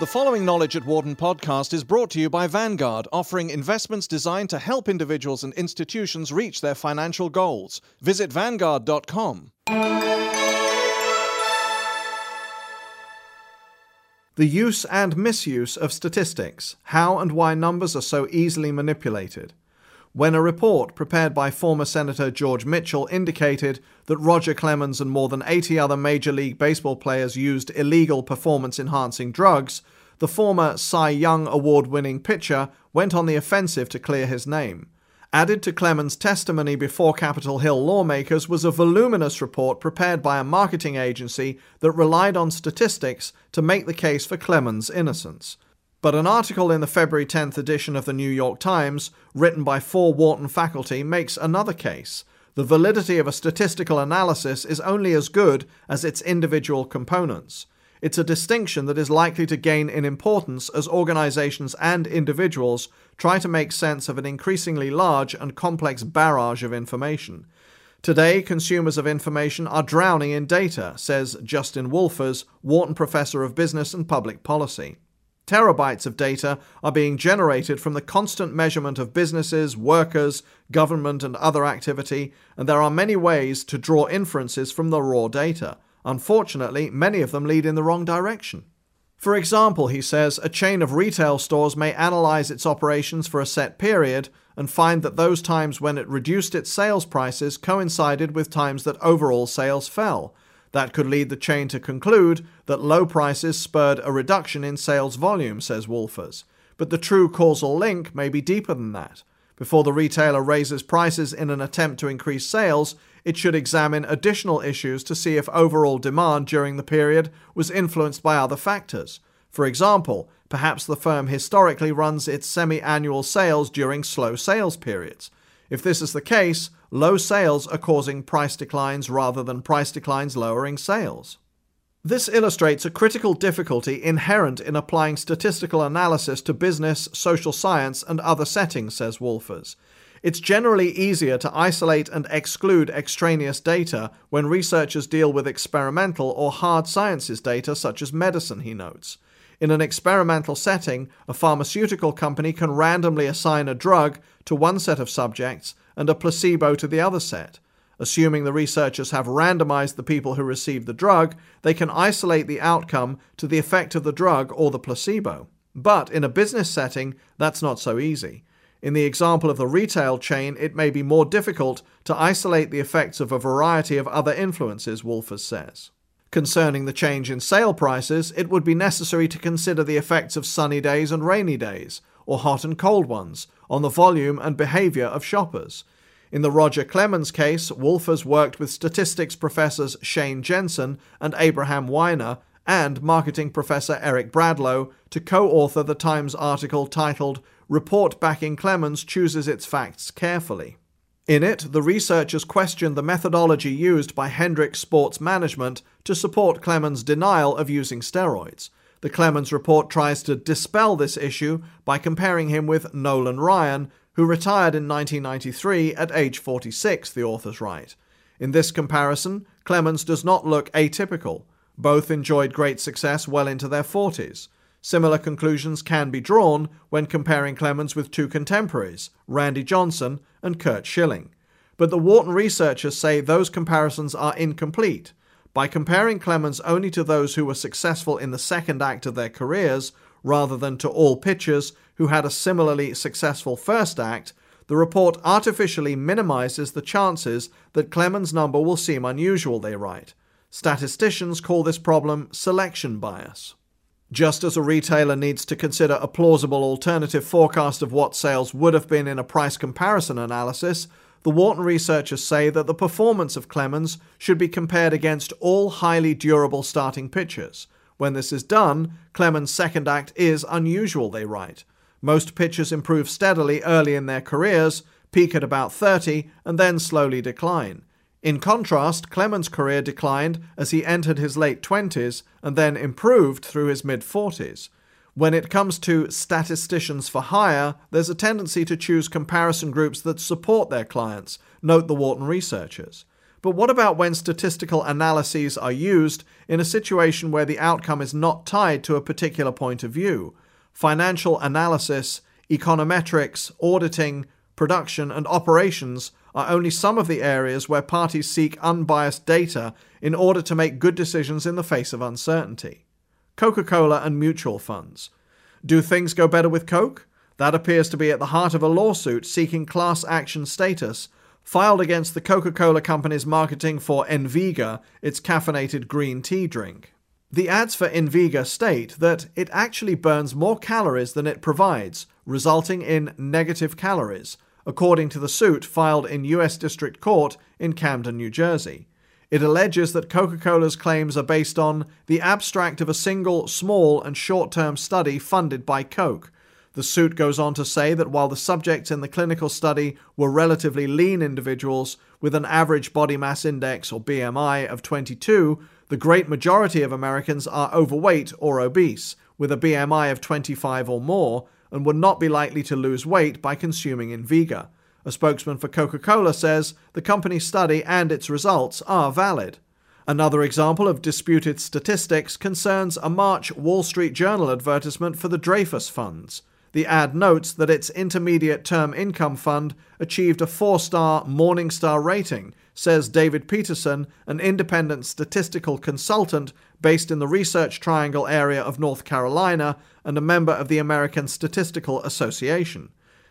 The following Knowledge at Wharton podcast is brought to you by Vanguard, offering investments designed to help individuals and institutions reach their financial goals. Visit Vanguard.com. The use and misuse of statistics, how and why numbers are so easily manipulated. When a report prepared by former Senator George Mitchell indicated that Roger Clemens and more than 80 other Major League Baseball players used illegal performance enhancing drugs, the former Cy Young award winning pitcher went on the offensive to clear his name. Added to Clemens' testimony before Capitol Hill lawmakers was a voluminous report prepared by a marketing agency that relied on statistics to make the case for Clemens' innocence. But an article in the February 10th edition of the New York Times, written by four Wharton faculty, makes another case. The validity of a statistical analysis is only as good as its individual components. It's a distinction that is likely to gain in importance as organizations and individuals try to make sense of an increasingly large and complex barrage of information. Today, consumers of information are drowning in data, says Justin Wolfers, Wharton Professor of Business and Public Policy. Terabytes of data are being generated from the constant measurement of businesses, workers, government, and other activity, and there are many ways to draw inferences from the raw data. Unfortunately, many of them lead in the wrong direction. For example, he says, a chain of retail stores may analyze its operations for a set period and find that those times when it reduced its sales prices coincided with times that overall sales fell. That could lead the chain to conclude that low prices spurred a reduction in sales volume, says Wolfers. But the true causal link may be deeper than that. Before the retailer raises prices in an attempt to increase sales, it should examine additional issues to see if overall demand during the period was influenced by other factors. For example, perhaps the firm historically runs its semi annual sales during slow sales periods. If this is the case, low sales are causing price declines rather than price declines lowering sales. This illustrates a critical difficulty inherent in applying statistical analysis to business, social science, and other settings, says Wolfers. It's generally easier to isolate and exclude extraneous data when researchers deal with experimental or hard sciences data such as medicine, he notes. In an experimental setting, a pharmaceutical company can randomly assign a drug to one set of subjects and a placebo to the other set. Assuming the researchers have randomized the people who receive the drug, they can isolate the outcome to the effect of the drug or the placebo. But in a business setting, that's not so easy. In the example of the retail chain, it may be more difficult to isolate the effects of a variety of other influences, Wolfers says. Concerning the change in sale prices, it would be necessary to consider the effects of sunny days and rainy days, or hot and cold ones, on the volume and behavior of shoppers. In the Roger Clemens case, Wolfers worked with statistics professors Shane Jensen and Abraham Wyner and marketing professor Eric Bradlow to co author the Times article titled Report Backing Clemens Chooses Its Facts Carefully. In it, the researchers questioned the methodology used by Hendricks Sports Management to support Clemens' denial of using steroids. The Clemens report tries to dispel this issue by comparing him with Nolan Ryan, who retired in 1993 at age 46, the authors write. In this comparison, Clemens does not look atypical. Both enjoyed great success well into their 40s. Similar conclusions can be drawn when comparing Clemens with two contemporaries, Randy Johnson and Curt Schilling. But the Wharton researchers say those comparisons are incomplete. By comparing Clemens only to those who were successful in the second act of their careers, rather than to all pitchers who had a similarly successful first act, the report artificially minimizes the chances that Clemens' number will seem unusual, they write. Statisticians call this problem selection bias. Just as a retailer needs to consider a plausible alternative forecast of what sales would have been in a price comparison analysis, the Wharton researchers say that the performance of Clemens should be compared against all highly durable starting pitchers. When this is done, Clemens' second act is unusual, they write. Most pitchers improve steadily early in their careers, peak at about 30, and then slowly decline. In contrast, Clemens' career declined as he entered his late 20s and then improved through his mid 40s. When it comes to statisticians for hire, there's a tendency to choose comparison groups that support their clients, note the Wharton researchers. But what about when statistical analyses are used in a situation where the outcome is not tied to a particular point of view? Financial analysis, econometrics, auditing, production, and operations are only some of the areas where parties seek unbiased data in order to make good decisions in the face of uncertainty. Coca Cola and mutual funds. Do things go better with Coke? That appears to be at the heart of a lawsuit seeking class action status filed against the Coca Cola Company's marketing for Enviga, its caffeinated green tea drink. The ads for Enviga state that it actually burns more calories than it provides, resulting in negative calories, according to the suit filed in U.S. District Court in Camden, New Jersey. It alleges that Coca Cola's claims are based on the abstract of a single, small, and short term study funded by Coke. The suit goes on to say that while the subjects in the clinical study were relatively lean individuals with an average body mass index or BMI of 22, the great majority of Americans are overweight or obese, with a BMI of 25 or more, and would not be likely to lose weight by consuming Enviga. A spokesman for Coca Cola says the company's study and its results are valid. Another example of disputed statistics concerns a March Wall Street Journal advertisement for the Dreyfus Funds. The ad notes that its intermediate term income fund achieved a four star Morningstar rating, says David Peterson, an independent statistical consultant based in the Research Triangle area of North Carolina and a member of the American Statistical Association.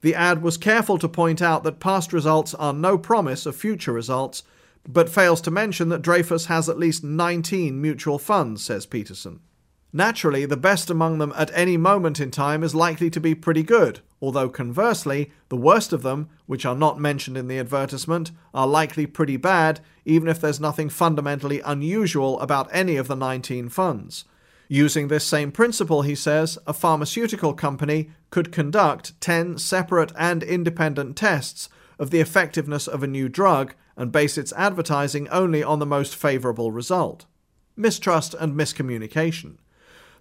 The ad was careful to point out that past results are no promise of future results, but fails to mention that Dreyfus has at least 19 mutual funds, says Peterson. Naturally, the best among them at any moment in time is likely to be pretty good, although conversely, the worst of them, which are not mentioned in the advertisement, are likely pretty bad, even if there's nothing fundamentally unusual about any of the 19 funds. Using this same principle, he says, a pharmaceutical company could conduct 10 separate and independent tests of the effectiveness of a new drug and base its advertising only on the most favorable result. Mistrust and miscommunication.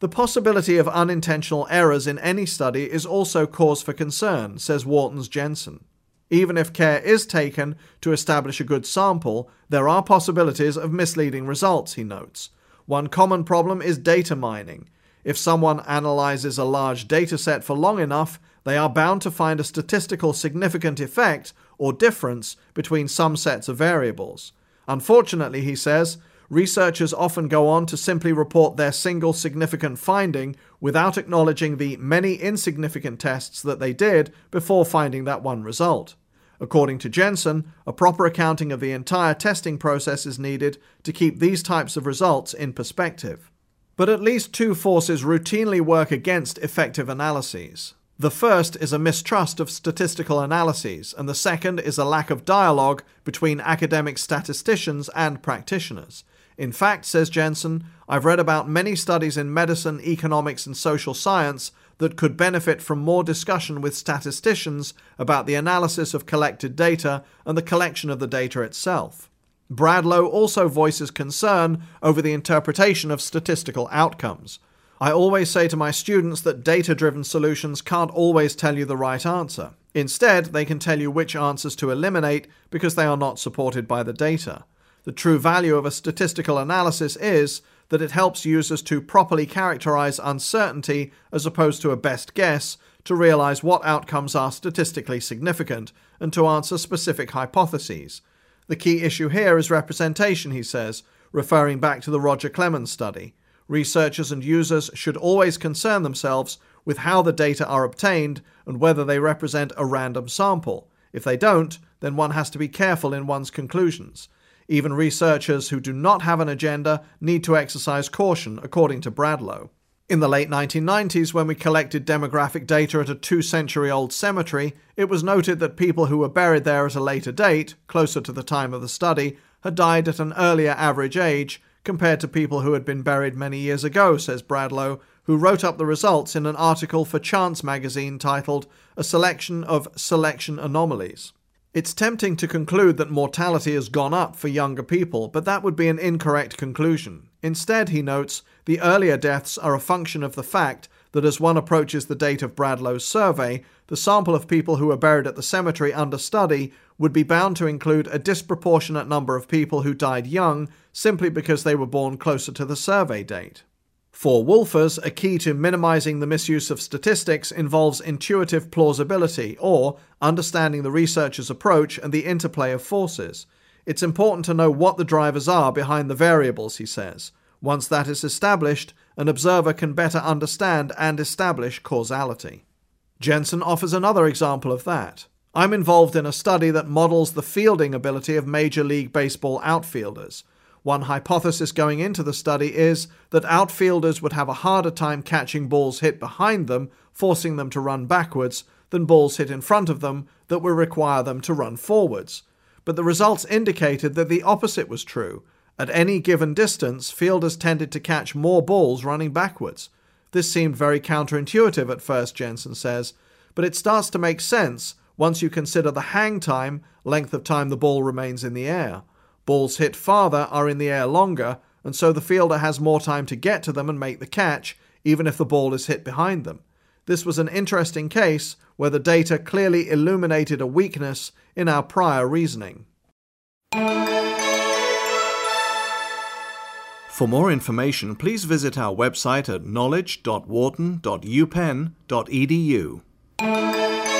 The possibility of unintentional errors in any study is also cause for concern, says Wharton's Jensen. Even if care is taken to establish a good sample, there are possibilities of misleading results, he notes. One common problem is data mining. If someone analyzes a large data set for long enough, they are bound to find a statistical significant effect or difference between some sets of variables. Unfortunately, he says, researchers often go on to simply report their single significant finding without acknowledging the many insignificant tests that they did before finding that one result. According to Jensen, a proper accounting of the entire testing process is needed to keep these types of results in perspective. But at least two forces routinely work against effective analyses. The first is a mistrust of statistical analyses, and the second is a lack of dialogue between academic statisticians and practitioners. In fact, says Jensen, I've read about many studies in medicine, economics, and social science that could benefit from more discussion with statisticians about the analysis of collected data and the collection of the data itself. Bradlow also voices concern over the interpretation of statistical outcomes. I always say to my students that data driven solutions can't always tell you the right answer. Instead, they can tell you which answers to eliminate because they are not supported by the data. The true value of a statistical analysis is that it helps users to properly characterize uncertainty as opposed to a best guess, to realize what outcomes are statistically significant, and to answer specific hypotheses. The key issue here is representation, he says, referring back to the Roger Clemens study. Researchers and users should always concern themselves with how the data are obtained and whether they represent a random sample. If they don't, then one has to be careful in one's conclusions. Even researchers who do not have an agenda need to exercise caution, according to Bradlow. In the late 1990s, when we collected demographic data at a two century old cemetery, it was noted that people who were buried there at a later date, closer to the time of the study, had died at an earlier average age compared to people who had been buried many years ago, says Bradlow, who wrote up the results in an article for Chance magazine titled A Selection of Selection Anomalies. It's tempting to conclude that mortality has gone up for younger people, but that would be an incorrect conclusion. Instead, he notes, the earlier deaths are a function of the fact that as one approaches the date of Bradlow's survey, the sample of people who were buried at the cemetery under study would be bound to include a disproportionate number of people who died young simply because they were born closer to the survey date. For Wolfers, a key to minimizing the misuse of statistics involves intuitive plausibility, or understanding the researcher's approach and the interplay of forces. It's important to know what the drivers are behind the variables, he says. Once that is established, an observer can better understand and establish causality. Jensen offers another example of that. I'm involved in a study that models the fielding ability of Major League Baseball outfielders. One hypothesis going into the study is that outfielders would have a harder time catching balls hit behind them, forcing them to run backwards, than balls hit in front of them that would require them to run forwards. But the results indicated that the opposite was true. At any given distance, fielders tended to catch more balls running backwards. This seemed very counterintuitive at first, Jensen says, but it starts to make sense once you consider the hang time, length of time the ball remains in the air. Balls hit farther are in the air longer, and so the fielder has more time to get to them and make the catch, even if the ball is hit behind them. This was an interesting case where the data clearly illuminated a weakness in our prior reasoning. For more information, please visit our website at knowledge.wharton.upenn.edu.